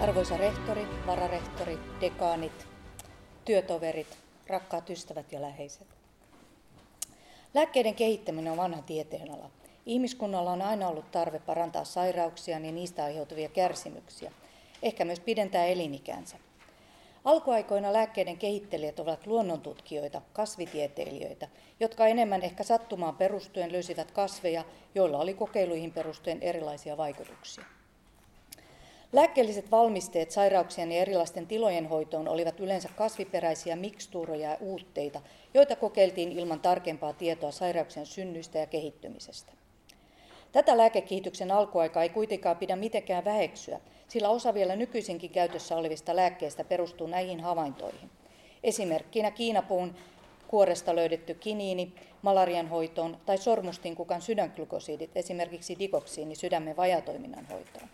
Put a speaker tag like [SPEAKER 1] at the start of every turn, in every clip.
[SPEAKER 1] Arvoisa rehtori, vararehtori, dekaanit, työtoverit, rakkaat ystävät ja läheiset. Lääkkeiden kehittäminen on vanha tieteenala. Ihmiskunnalla on aina ollut tarve parantaa sairauksia ja niistä aiheutuvia kärsimyksiä, ehkä myös pidentää elinikänsä. Alkuaikoina lääkkeiden kehittelijät ovat luonnontutkijoita, kasvitieteilijöitä, jotka enemmän ehkä sattumaan perustuen löysivät kasveja, joilla oli kokeiluihin perustuen erilaisia vaikutuksia. Lääkkeelliset valmisteet sairauksien ja erilaisten tilojen hoitoon olivat yleensä kasviperäisiä mikstuuroja ja uutteita, joita kokeiltiin ilman tarkempaa tietoa sairauksien synnyistä ja kehittymisestä. Tätä lääkekehityksen alkuaikaa ei kuitenkaan pidä mitenkään väheksyä, sillä osa vielä nykyisinkin käytössä olevista lääkkeistä perustuu näihin havaintoihin. Esimerkkinä Kiinapuun kuoresta löydetty kiniini malarian hoitoon tai sormustinkukan sydänglykosidit, esimerkiksi dikoksiini sydämen vajatoiminnan hoitoon.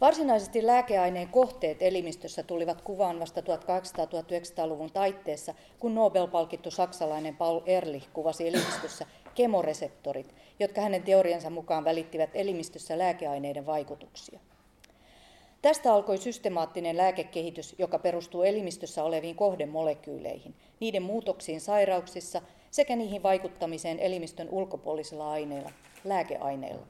[SPEAKER 1] Varsinaisesti lääkeaineen kohteet elimistössä tulivat kuvaan vasta 1800-1900-luvun taitteessa, kun Nobel-palkittu saksalainen Paul Ehrlich kuvasi elimistössä kemoreseptorit, jotka hänen teoriansa mukaan välittivät elimistössä lääkeaineiden vaikutuksia. Tästä alkoi systemaattinen lääkekehitys, joka perustuu elimistössä oleviin kohdemolekyyleihin, niiden muutoksiin sairauksissa sekä niihin vaikuttamiseen elimistön ulkopuolisilla aineilla, lääkeaineilla.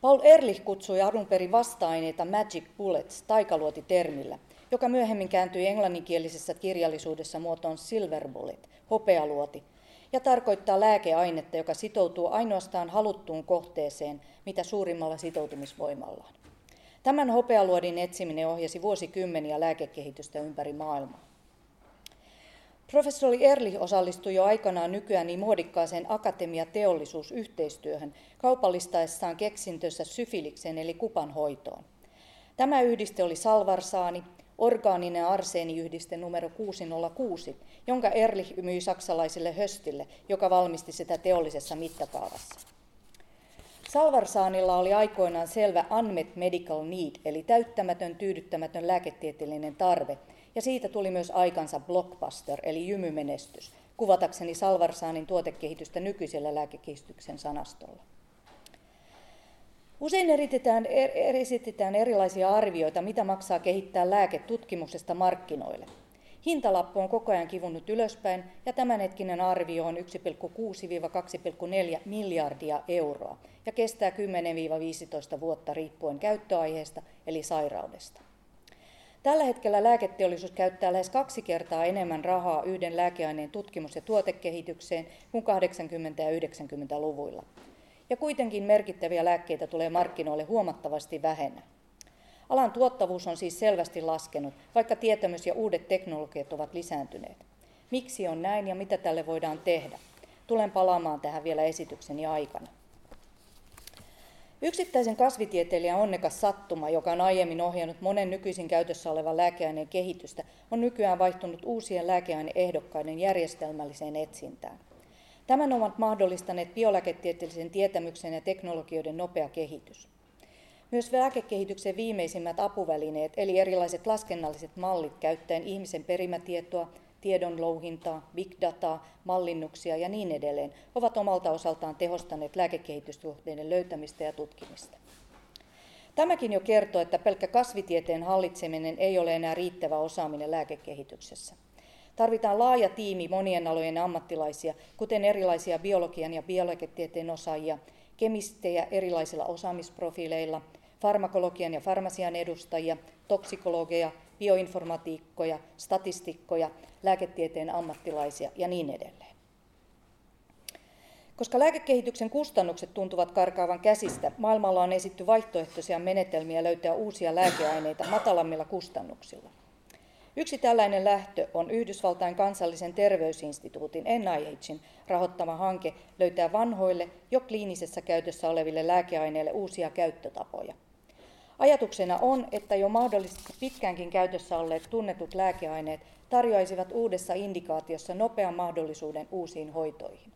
[SPEAKER 1] Paul Ehrlich kutsui alun perin vasta-aineita magic bullets taikaluoti-termillä, joka myöhemmin kääntyi englanninkielisessä kirjallisuudessa muotoon silver bullet, hopealuoti, ja tarkoittaa lääkeainetta, joka sitoutuu ainoastaan haluttuun kohteeseen, mitä suurimmalla sitoutumisvoimallaan. Tämän hopealuodin etsiminen ohjasi vuosikymmeniä lääkekehitystä ympäri maailmaa. Professori Erli osallistui jo aikanaan nykyään niin muodikkaaseen akatemia-teollisuusyhteistyöhön kaupallistaessaan keksintössä syfiliksen eli kupan hoitoon. Tämä yhdiste oli salvarsaani, orgaaninen arseeniyhdiste numero 606, jonka Erli myi saksalaisille höstille, joka valmisti sitä teollisessa mittakaavassa. Salvarsaanilla oli aikoinaan selvä unmet medical need, eli täyttämätön, tyydyttämätön lääketieteellinen tarve, ja siitä tuli myös aikansa blockbuster, eli jymymenestys, kuvatakseni Salvarsaanin tuotekehitystä nykyisellä lääkekehityksen sanastolla. Usein eritetään, er, esitetään erilaisia arvioita, mitä maksaa kehittää lääke tutkimuksesta markkinoille. Hintalappu on koko ajan kivunnut ylöspäin ja tämänhetkinen arvio on 1,6-2,4 miljardia euroa ja kestää 10-15 vuotta riippuen käyttöaiheesta eli sairaudesta. Tällä hetkellä lääketeollisuus käyttää lähes kaksi kertaa enemmän rahaa yhden lääkeaineen tutkimus- ja tuotekehitykseen kuin 80- ja 90-luvuilla. Ja kuitenkin merkittäviä lääkkeitä tulee markkinoille huomattavasti vähemmän. Alan tuottavuus on siis selvästi laskenut, vaikka tietämys ja uudet teknologiat ovat lisääntyneet. Miksi on näin ja mitä tälle voidaan tehdä? Tulen palaamaan tähän vielä esitykseni aikana. Yksittäisen kasvitieteilijän onnekas sattuma, joka on aiemmin ohjannut monen nykyisin käytössä olevan lääkeaineen kehitystä, on nykyään vaihtunut uusien lääkeaineehdokkaiden järjestelmälliseen etsintään. Tämän ovat mahdollistaneet biolääketieteellisen tietämyksen ja teknologioiden nopea kehitys. Myös lääkekehityksen viimeisimmät apuvälineet, eli erilaiset laskennalliset mallit käyttäen ihmisen perimätietoa, tiedon louhintaa, big dataa, mallinnuksia ja niin edelleen, ovat omalta osaltaan tehostaneet lääkekehitystuotteiden löytämistä ja tutkimista. Tämäkin jo kertoo, että pelkkä kasvitieteen hallitseminen ei ole enää riittävä osaaminen lääkekehityksessä. Tarvitaan laaja tiimi monien alojen ammattilaisia, kuten erilaisia biologian ja biologitieteen osaajia, kemistejä erilaisilla osaamisprofiileilla, farmakologian ja farmasian edustajia, toksikologeja, bioinformatiikkoja, statistikkoja, lääketieteen ammattilaisia ja niin edelleen. Koska lääkekehityksen kustannukset tuntuvat karkaavan käsistä, maailmalla on esitty vaihtoehtoisia menetelmiä löytää uusia lääkeaineita matalammilla kustannuksilla. Yksi tällainen lähtö on Yhdysvaltain kansallisen terveysinstituutin NIHin rahoittama hanke löytää vanhoille jo kliinisessä käytössä oleville lääkeaineille uusia käyttötapoja. Ajatuksena on, että jo mahdollisesti pitkäänkin käytössä olleet tunnetut lääkeaineet tarjoaisivat uudessa indikaatiossa nopean mahdollisuuden uusiin hoitoihin.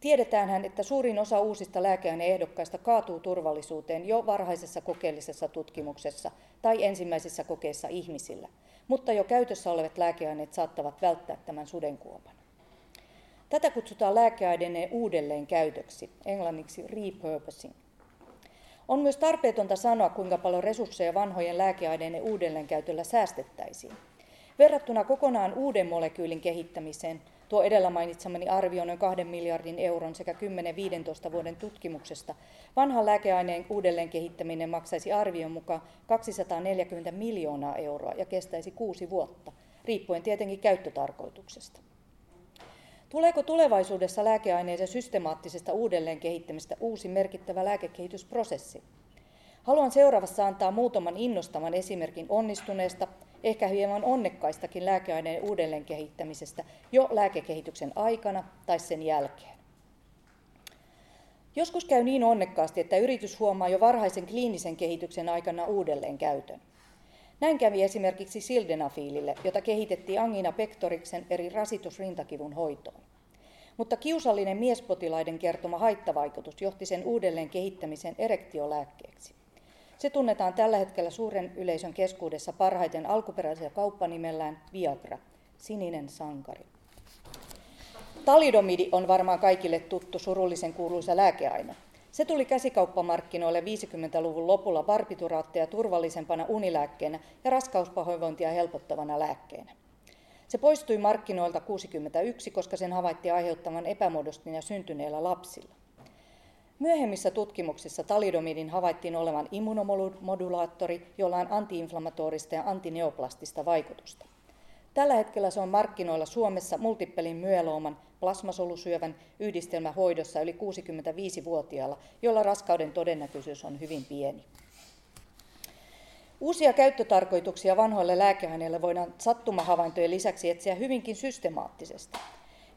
[SPEAKER 1] Tiedetäänhän, että suurin osa uusista lääkeaineehdokkaista kaatuu turvallisuuteen jo varhaisessa kokeellisessa tutkimuksessa tai ensimmäisissä kokeissa ihmisillä, mutta jo käytössä olevat lääkeaineet saattavat välttää tämän sudenkuopan. Tätä kutsutaan lääkeaineiden uudelleen käytöksi, englanniksi repurposing. On myös tarpeetonta sanoa, kuinka paljon resursseja vanhojen lääkeaineiden uudelleenkäytöllä säästettäisiin. Verrattuna kokonaan uuden molekyylin kehittämiseen, tuo edellä mainitsemani arvio noin 2 miljardin euron sekä 10-15 vuoden tutkimuksesta, vanhan lääkeaineen uudelleen kehittäminen maksaisi arvion mukaan 240 miljoonaa euroa ja kestäisi kuusi vuotta, riippuen tietenkin käyttötarkoituksesta. Tuleeko tulevaisuudessa lääkeaineiden systemaattisesta uudelleen kehittämistä uusi merkittävä lääkekehitysprosessi? Haluan seuraavassa antaa muutaman innostavan esimerkin onnistuneesta, ehkä hieman onnekkaistakin lääkeaineen uudelleen kehittämisestä jo lääkekehityksen aikana tai sen jälkeen. Joskus käy niin onnekkaasti, että yritys huomaa jo varhaisen kliinisen kehityksen aikana uudelleen käytön. Näin kävi esimerkiksi sildenafiilille, jota kehitettiin angina pectoriksen eri rasitusrintakivun hoitoon. Mutta kiusallinen miespotilaiden kertoma haittavaikutus johti sen uudelleen kehittämisen erektiolääkkeeksi. Se tunnetaan tällä hetkellä suuren yleisön keskuudessa parhaiten alkuperäisellä kauppanimellään Viagra, sininen sankari. Talidomidi on varmaan kaikille tuttu surullisen kuuluisa lääkeaine. Se tuli käsikauppamarkkinoille 50-luvun lopulla barbituraatteja turvallisempana unilääkkeenä ja raskauspahoinvointia helpottavana lääkkeenä. Se poistui markkinoilta 61, koska sen havaittiin aiheuttavan epämuodostimia syntyneillä lapsilla. Myöhemmissä tutkimuksissa talidomidin havaittiin olevan immunomodulaattori, jolla on antiinflammatorista ja antineoplastista vaikutusta. Tällä hetkellä se on markkinoilla Suomessa multipelin myelooman plasmasolusyövän yhdistelmähoidossa yli 65-vuotiailla, joilla raskauden todennäköisyys on hyvin pieni. Uusia käyttötarkoituksia vanhoille lääkeaineille voidaan sattumahavaintojen lisäksi etsiä hyvinkin systemaattisesti.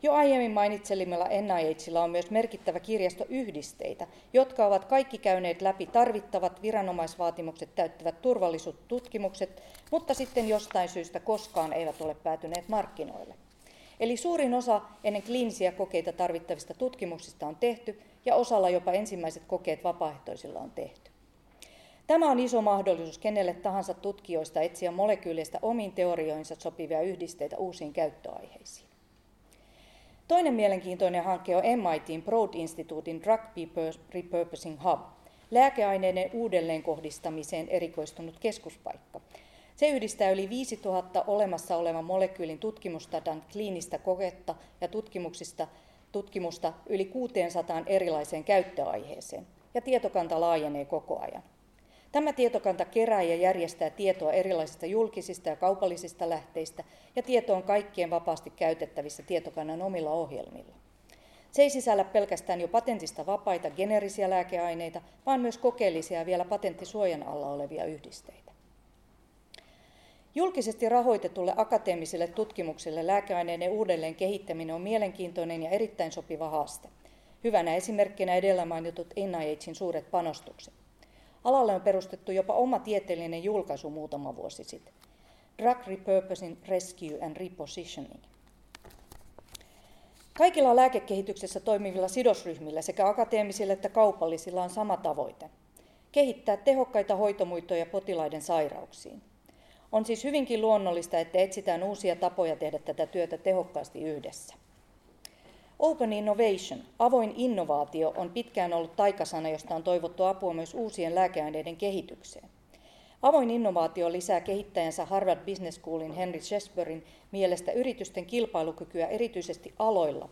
[SPEAKER 1] Jo aiemmin mainitselimella NIHilla on myös merkittävä kirjasto yhdisteitä, jotka ovat kaikki käyneet läpi tarvittavat viranomaisvaatimukset täyttävät turvallisuustutkimukset, mutta sitten jostain syystä koskaan eivät ole päätyneet markkinoille. Eli suurin osa ennen kliinisiä kokeita tarvittavista tutkimuksista on tehty ja osalla jopa ensimmäiset kokeet vapaaehtoisilla on tehty. Tämä on iso mahdollisuus kenelle tahansa tutkijoista etsiä molekyyleistä omiin teorioinsa sopivia yhdisteitä uusiin käyttöaiheisiin. Toinen mielenkiintoinen hanke on MITin Broad-instituutin Drug Repurposing Hub, lääkeaineiden uudelleenkohdistamiseen erikoistunut keskuspaikka. Se yhdistää yli 5000 olemassa olevan molekyylin tutkimustadan kliinistä koketta ja tutkimuksista, tutkimusta yli 600 erilaiseen käyttöaiheeseen, ja tietokanta laajenee koko ajan. Tämä tietokanta kerää ja järjestää tietoa erilaisista julkisista ja kaupallisista lähteistä, ja tieto on kaikkien vapaasti käytettävissä tietokannan omilla ohjelmilla. Se ei sisällä pelkästään jo patentista vapaita generisiä lääkeaineita, vaan myös kokeellisia ja vielä patenttisuojan alla olevia yhdisteitä. Julkisesti rahoitetulle akateemiselle tutkimukselle lääkeaineiden uudelleen kehittäminen on mielenkiintoinen ja erittäin sopiva haaste. Hyvänä esimerkkinä edellä mainitut NIHin suuret panostukset. Alalle on perustettu jopa oma tieteellinen julkaisu muutama vuosi sitten. Drug Repurposing, Rescue and Repositioning. Kaikilla lääkekehityksessä toimivilla sidosryhmillä sekä akateemisilla että kaupallisilla on sama tavoite. Kehittää tehokkaita hoitomuitoja potilaiden sairauksiin. On siis hyvinkin luonnollista, että etsitään uusia tapoja tehdä tätä työtä tehokkaasti yhdessä. Open Innovation, avoin innovaatio, on pitkään ollut taikasana, josta on toivottu apua myös uusien lääkeaineiden kehitykseen. Avoin innovaatio lisää kehittäjänsä Harvard Business Schoolin Henry Shesburin mielestä yritysten kilpailukykyä erityisesti aloilla,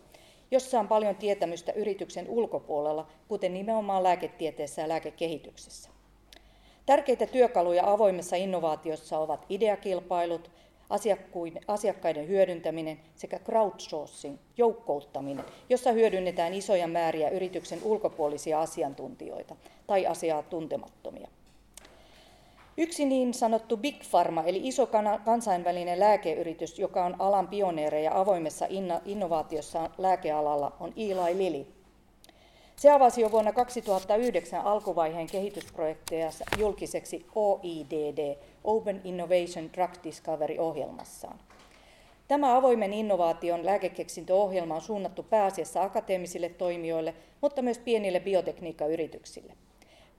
[SPEAKER 1] jossa on paljon tietämystä yrityksen ulkopuolella, kuten nimenomaan lääketieteessä ja lääkekehityksessä. Tärkeitä työkaluja avoimessa innovaatiossa ovat ideakilpailut, asiakkaiden hyödyntäminen sekä crowdsourcing, joukkouttaminen, jossa hyödynnetään isoja määriä yrityksen ulkopuolisia asiantuntijoita tai asiaa tuntemattomia. Yksi niin sanottu Big Pharma, eli iso kansainvälinen lääkeyritys, joka on alan pioneereja avoimessa innovaatiossa lääkealalla, on Eli Lilly. Se avasi jo vuonna 2009 alkuvaiheen kehitysprojekteja julkiseksi OIDD, Open Innovation Drug Discovery-ohjelmassaan. Tämä avoimen innovaation lääkekeksintöohjelma on suunnattu pääasiassa akateemisille toimijoille, mutta myös pienille biotekniikkayrityksille.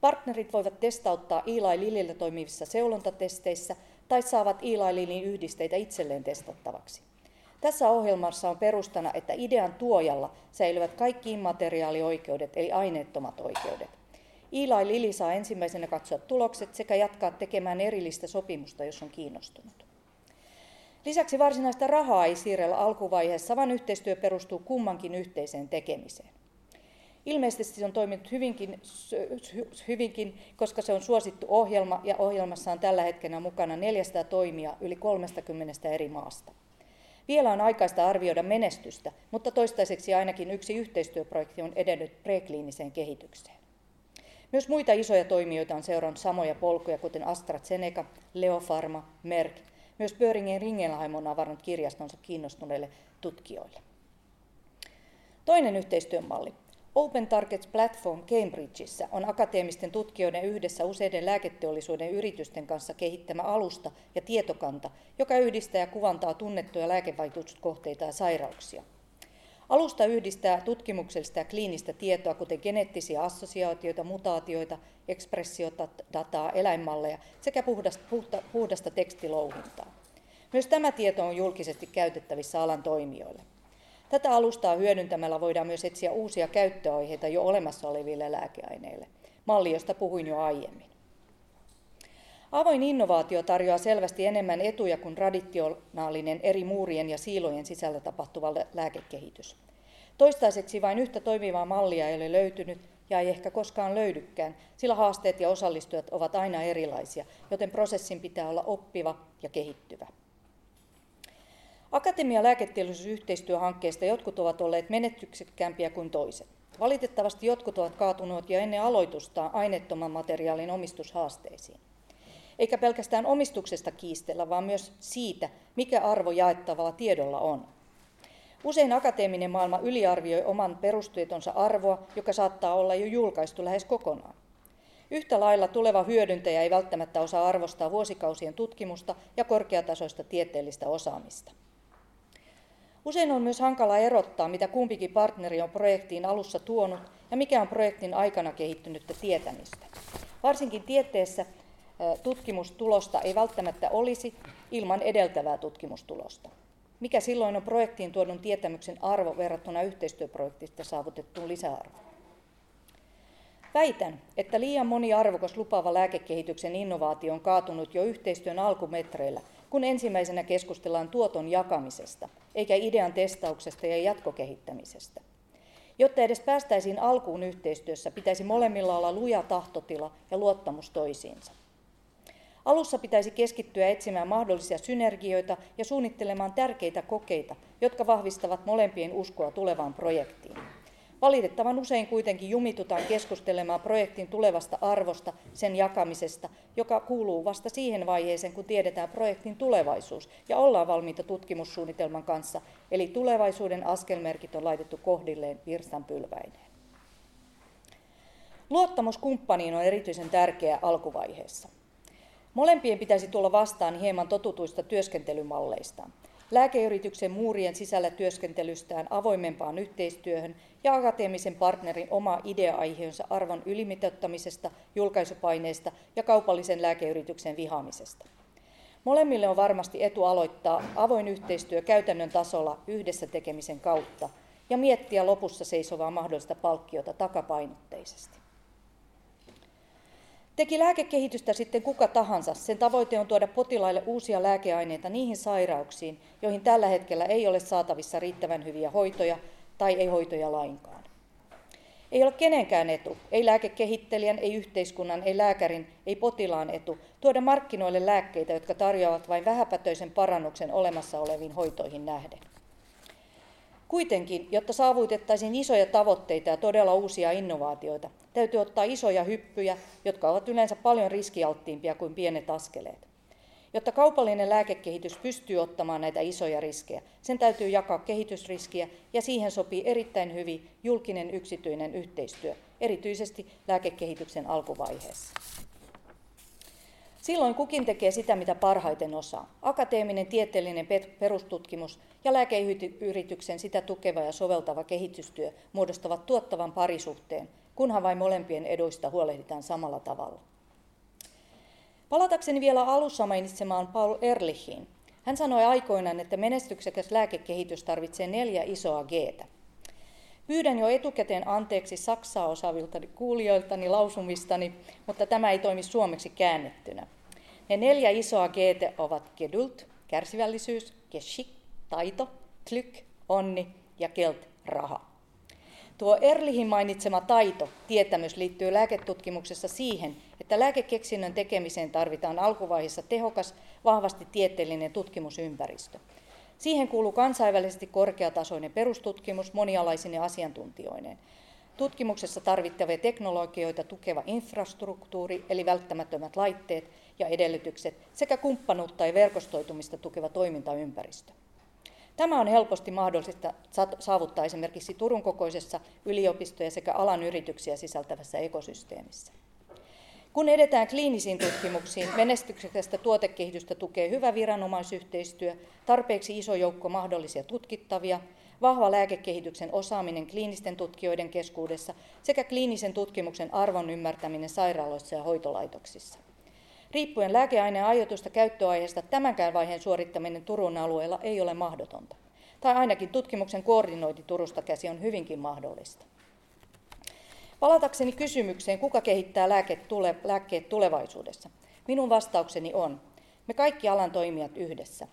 [SPEAKER 1] Partnerit voivat testauttaa Eli Lilillä toimivissa seulontatesteissä tai saavat Eli Lilin yhdisteitä itselleen testattavaksi. Tässä ohjelmassa on perustana, että idean tuojalla säilyvät kaikki immateriaalioikeudet eli aineettomat oikeudet. Eli Lili saa ensimmäisenä katsoa tulokset sekä jatkaa tekemään erillistä sopimusta, jos on kiinnostunut. Lisäksi varsinaista rahaa ei siirrellä alkuvaiheessa, vaan yhteistyö perustuu kummankin yhteiseen tekemiseen. Ilmeisesti se on toiminut hyvinkin, hyvinkin, koska se on suosittu ohjelma ja ohjelmassa on tällä hetkellä mukana 400 toimia yli 30 eri maasta. Vielä on aikaista arvioida menestystä, mutta toistaiseksi ainakin yksi yhteistyöprojekti on edennyt prekliiniseen kehitykseen. Myös muita isoja toimijoita on seurannut samoja polkuja, kuten AstraZeneca, Leofarma, Merck. Myös Böringen Ringelheim on avannut kirjastonsa kiinnostuneille tutkijoille. Toinen yhteistyön malli. Open Targets Platform Cambridgeissa on akateemisten tutkijoiden yhdessä useiden lääketeollisuuden yritysten kanssa kehittämä alusta ja tietokanta, joka yhdistää ja kuvantaa tunnettuja lääkevaikutuskohteita ja sairauksia. Alusta yhdistää tutkimuksellista ja kliinistä tietoa, kuten geneettisiä assosiaatioita, mutaatioita, ekspressiodataa, eläinmalleja sekä puhdasta, puhta, puhdasta tekstilouhintaa. Myös tämä tieto on julkisesti käytettävissä alan toimijoille. Tätä alustaa hyödyntämällä voidaan myös etsiä uusia käyttöaiheita jo olemassa oleville lääkeaineille. Malli, josta puhuin jo aiemmin. Avoin innovaatio tarjoaa selvästi enemmän etuja kuin traditionaalinen eri muurien ja siilojen sisällä tapahtuva lääkekehitys. Toistaiseksi vain yhtä toimivaa mallia ei ole löytynyt ja ei ehkä koskaan löydykään, sillä haasteet ja osallistujat ovat aina erilaisia, joten prosessin pitää olla oppiva ja kehittyvä. Akatemia lääketeollisuusyhteistyöhankkeista jotkut ovat olleet menetyksekkäämpiä kuin toiset. Valitettavasti jotkut ovat kaatuneet jo ennen aloitusta aineettoman materiaalin omistushaasteisiin. Eikä pelkästään omistuksesta kiistellä, vaan myös siitä, mikä arvo jaettavalla tiedolla on. Usein akateeminen maailma yliarvioi oman perustietonsa arvoa, joka saattaa olla jo julkaistu lähes kokonaan. Yhtä lailla tuleva hyödyntäjä ei välttämättä osaa arvostaa vuosikausien tutkimusta ja korkeatasoista tieteellistä osaamista. Usein on myös hankala erottaa, mitä kumpikin partneri on projektiin alussa tuonut ja mikä on projektin aikana kehittynyttä tietämistä. Varsinkin tieteessä tutkimustulosta ei välttämättä olisi ilman edeltävää tutkimustulosta. Mikä silloin on projektiin tuodun tietämyksen arvo verrattuna yhteistyöprojektista saavutettuun lisäarvoon? Väitän, että liian moni arvokas lupaava lääkekehityksen innovaatio on kaatunut jo yhteistyön alkumetreillä – kun ensimmäisenä keskustellaan tuoton jakamisesta, eikä idean testauksesta ja jatkokehittämisestä. Jotta edes päästäisiin alkuun yhteistyössä, pitäisi molemmilla olla luja tahtotila ja luottamus toisiinsa. Alussa pitäisi keskittyä etsimään mahdollisia synergioita ja suunnittelemaan tärkeitä kokeita, jotka vahvistavat molempien uskoa tulevaan projektiin. Valitettavan usein kuitenkin jumitutaan keskustelemaan projektin tulevasta arvosta, sen jakamisesta, joka kuuluu vasta siihen vaiheeseen, kun tiedetään projektin tulevaisuus ja ollaan valmiita tutkimussuunnitelman kanssa, eli tulevaisuuden askelmerkit on laitettu kohdilleen virstanpylväineen. Luottamus kumppaniin on erityisen tärkeä alkuvaiheessa. Molempien pitäisi tulla vastaan hieman totutuista työskentelymalleistaan lääkeyrityksen muurien sisällä työskentelystään avoimempaan yhteistyöhön ja akateemisen partnerin oma idea-aiheensa arvon ylimitoittamisesta, julkaisupaineesta ja kaupallisen lääkeyrityksen vihaamisesta. Molemmille on varmasti etu aloittaa avoin yhteistyö käytännön tasolla yhdessä tekemisen kautta ja miettiä lopussa seisovaa mahdollista palkkiota takapainotteisesti. Teki lääkekehitystä sitten kuka tahansa, sen tavoite on tuoda potilaille uusia lääkeaineita niihin sairauksiin, joihin tällä hetkellä ei ole saatavissa riittävän hyviä hoitoja tai ei hoitoja lainkaan. Ei ole kenenkään etu, ei lääkekehittelijän, ei yhteiskunnan, ei lääkärin, ei potilaan etu, tuoda markkinoille lääkkeitä, jotka tarjoavat vain vähäpätöisen parannuksen olemassa oleviin hoitoihin nähden. Kuitenkin, jotta saavutettaisiin isoja tavoitteita ja todella uusia innovaatioita, täytyy ottaa isoja hyppyjä, jotka ovat yleensä paljon riskialttiimpia kuin pienet askeleet. Jotta kaupallinen lääkekehitys pystyy ottamaan näitä isoja riskejä, sen täytyy jakaa kehitysriskiä ja siihen sopii erittäin hyvin julkinen yksityinen yhteistyö, erityisesti lääkekehityksen alkuvaiheessa. Silloin kukin tekee sitä, mitä parhaiten osaa. Akateeminen tieteellinen perustutkimus ja lääkeyrityksen sitä tukeva ja soveltava kehitystyö muodostavat tuottavan parisuhteen, kunhan vain molempien eduista huolehditaan samalla tavalla. Palatakseni vielä alussa mainitsemaan Paul Erlichiin. Hän sanoi aikoinaan, että menestyksekäs lääkekehitys tarvitsee neljä isoa Gtä. Pyydän jo etukäteen anteeksi Saksaa osaaviltani kuulijoiltani lausumistani, mutta tämä ei toimi suomeksi käännettynä. Ne neljä isoa G ovat gedult, kärsivällisyys, geschick, taito, klyk, onni ja kelt, raha. Tuo Erlihin mainitsema taito, tietämys, liittyy lääketutkimuksessa siihen, että lääkekeksinnön tekemiseen tarvitaan alkuvaiheessa tehokas, vahvasti tieteellinen tutkimusympäristö. Siihen kuuluu kansainvälisesti korkeatasoinen perustutkimus monialaisine asiantuntijoineen. Tutkimuksessa tarvittavia teknologioita tukeva infrastruktuuri, eli välttämättömät laitteet ja edellytykset, sekä kumppanuutta ja verkostoitumista tukeva toimintaympäristö. Tämä on helposti mahdollista saavuttaa esimerkiksi Turun kokoisessa yliopistoja sekä alan yrityksiä sisältävässä ekosysteemissä. Kun edetään kliinisiin tutkimuksiin, menestyksekästä tuotekehitystä tukee hyvä viranomaisyhteistyö, tarpeeksi iso joukko mahdollisia tutkittavia, vahva lääkekehityksen osaaminen kliinisten tutkijoiden keskuudessa sekä kliinisen tutkimuksen arvon ymmärtäminen sairaaloissa ja hoitolaitoksissa. Riippuen lääkeaineen aiotusta käyttöaiheesta tämänkään vaiheen suorittaminen Turun alueella ei ole mahdotonta. Tai ainakin tutkimuksen koordinointi Turusta käsi on hyvinkin mahdollista. Palatakseni kysymykseen, kuka kehittää lääkkeet, tule, lääkkeet tulevaisuudessa. Minun vastaukseni on, me kaikki alan toimijat yhdessä.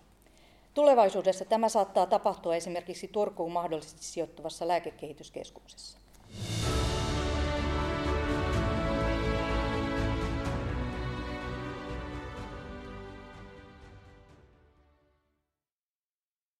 [SPEAKER 1] Tulevaisuudessa tämä saattaa tapahtua esimerkiksi Turkuun mahdollisesti sijoittuvassa lääkekehityskeskuksessa.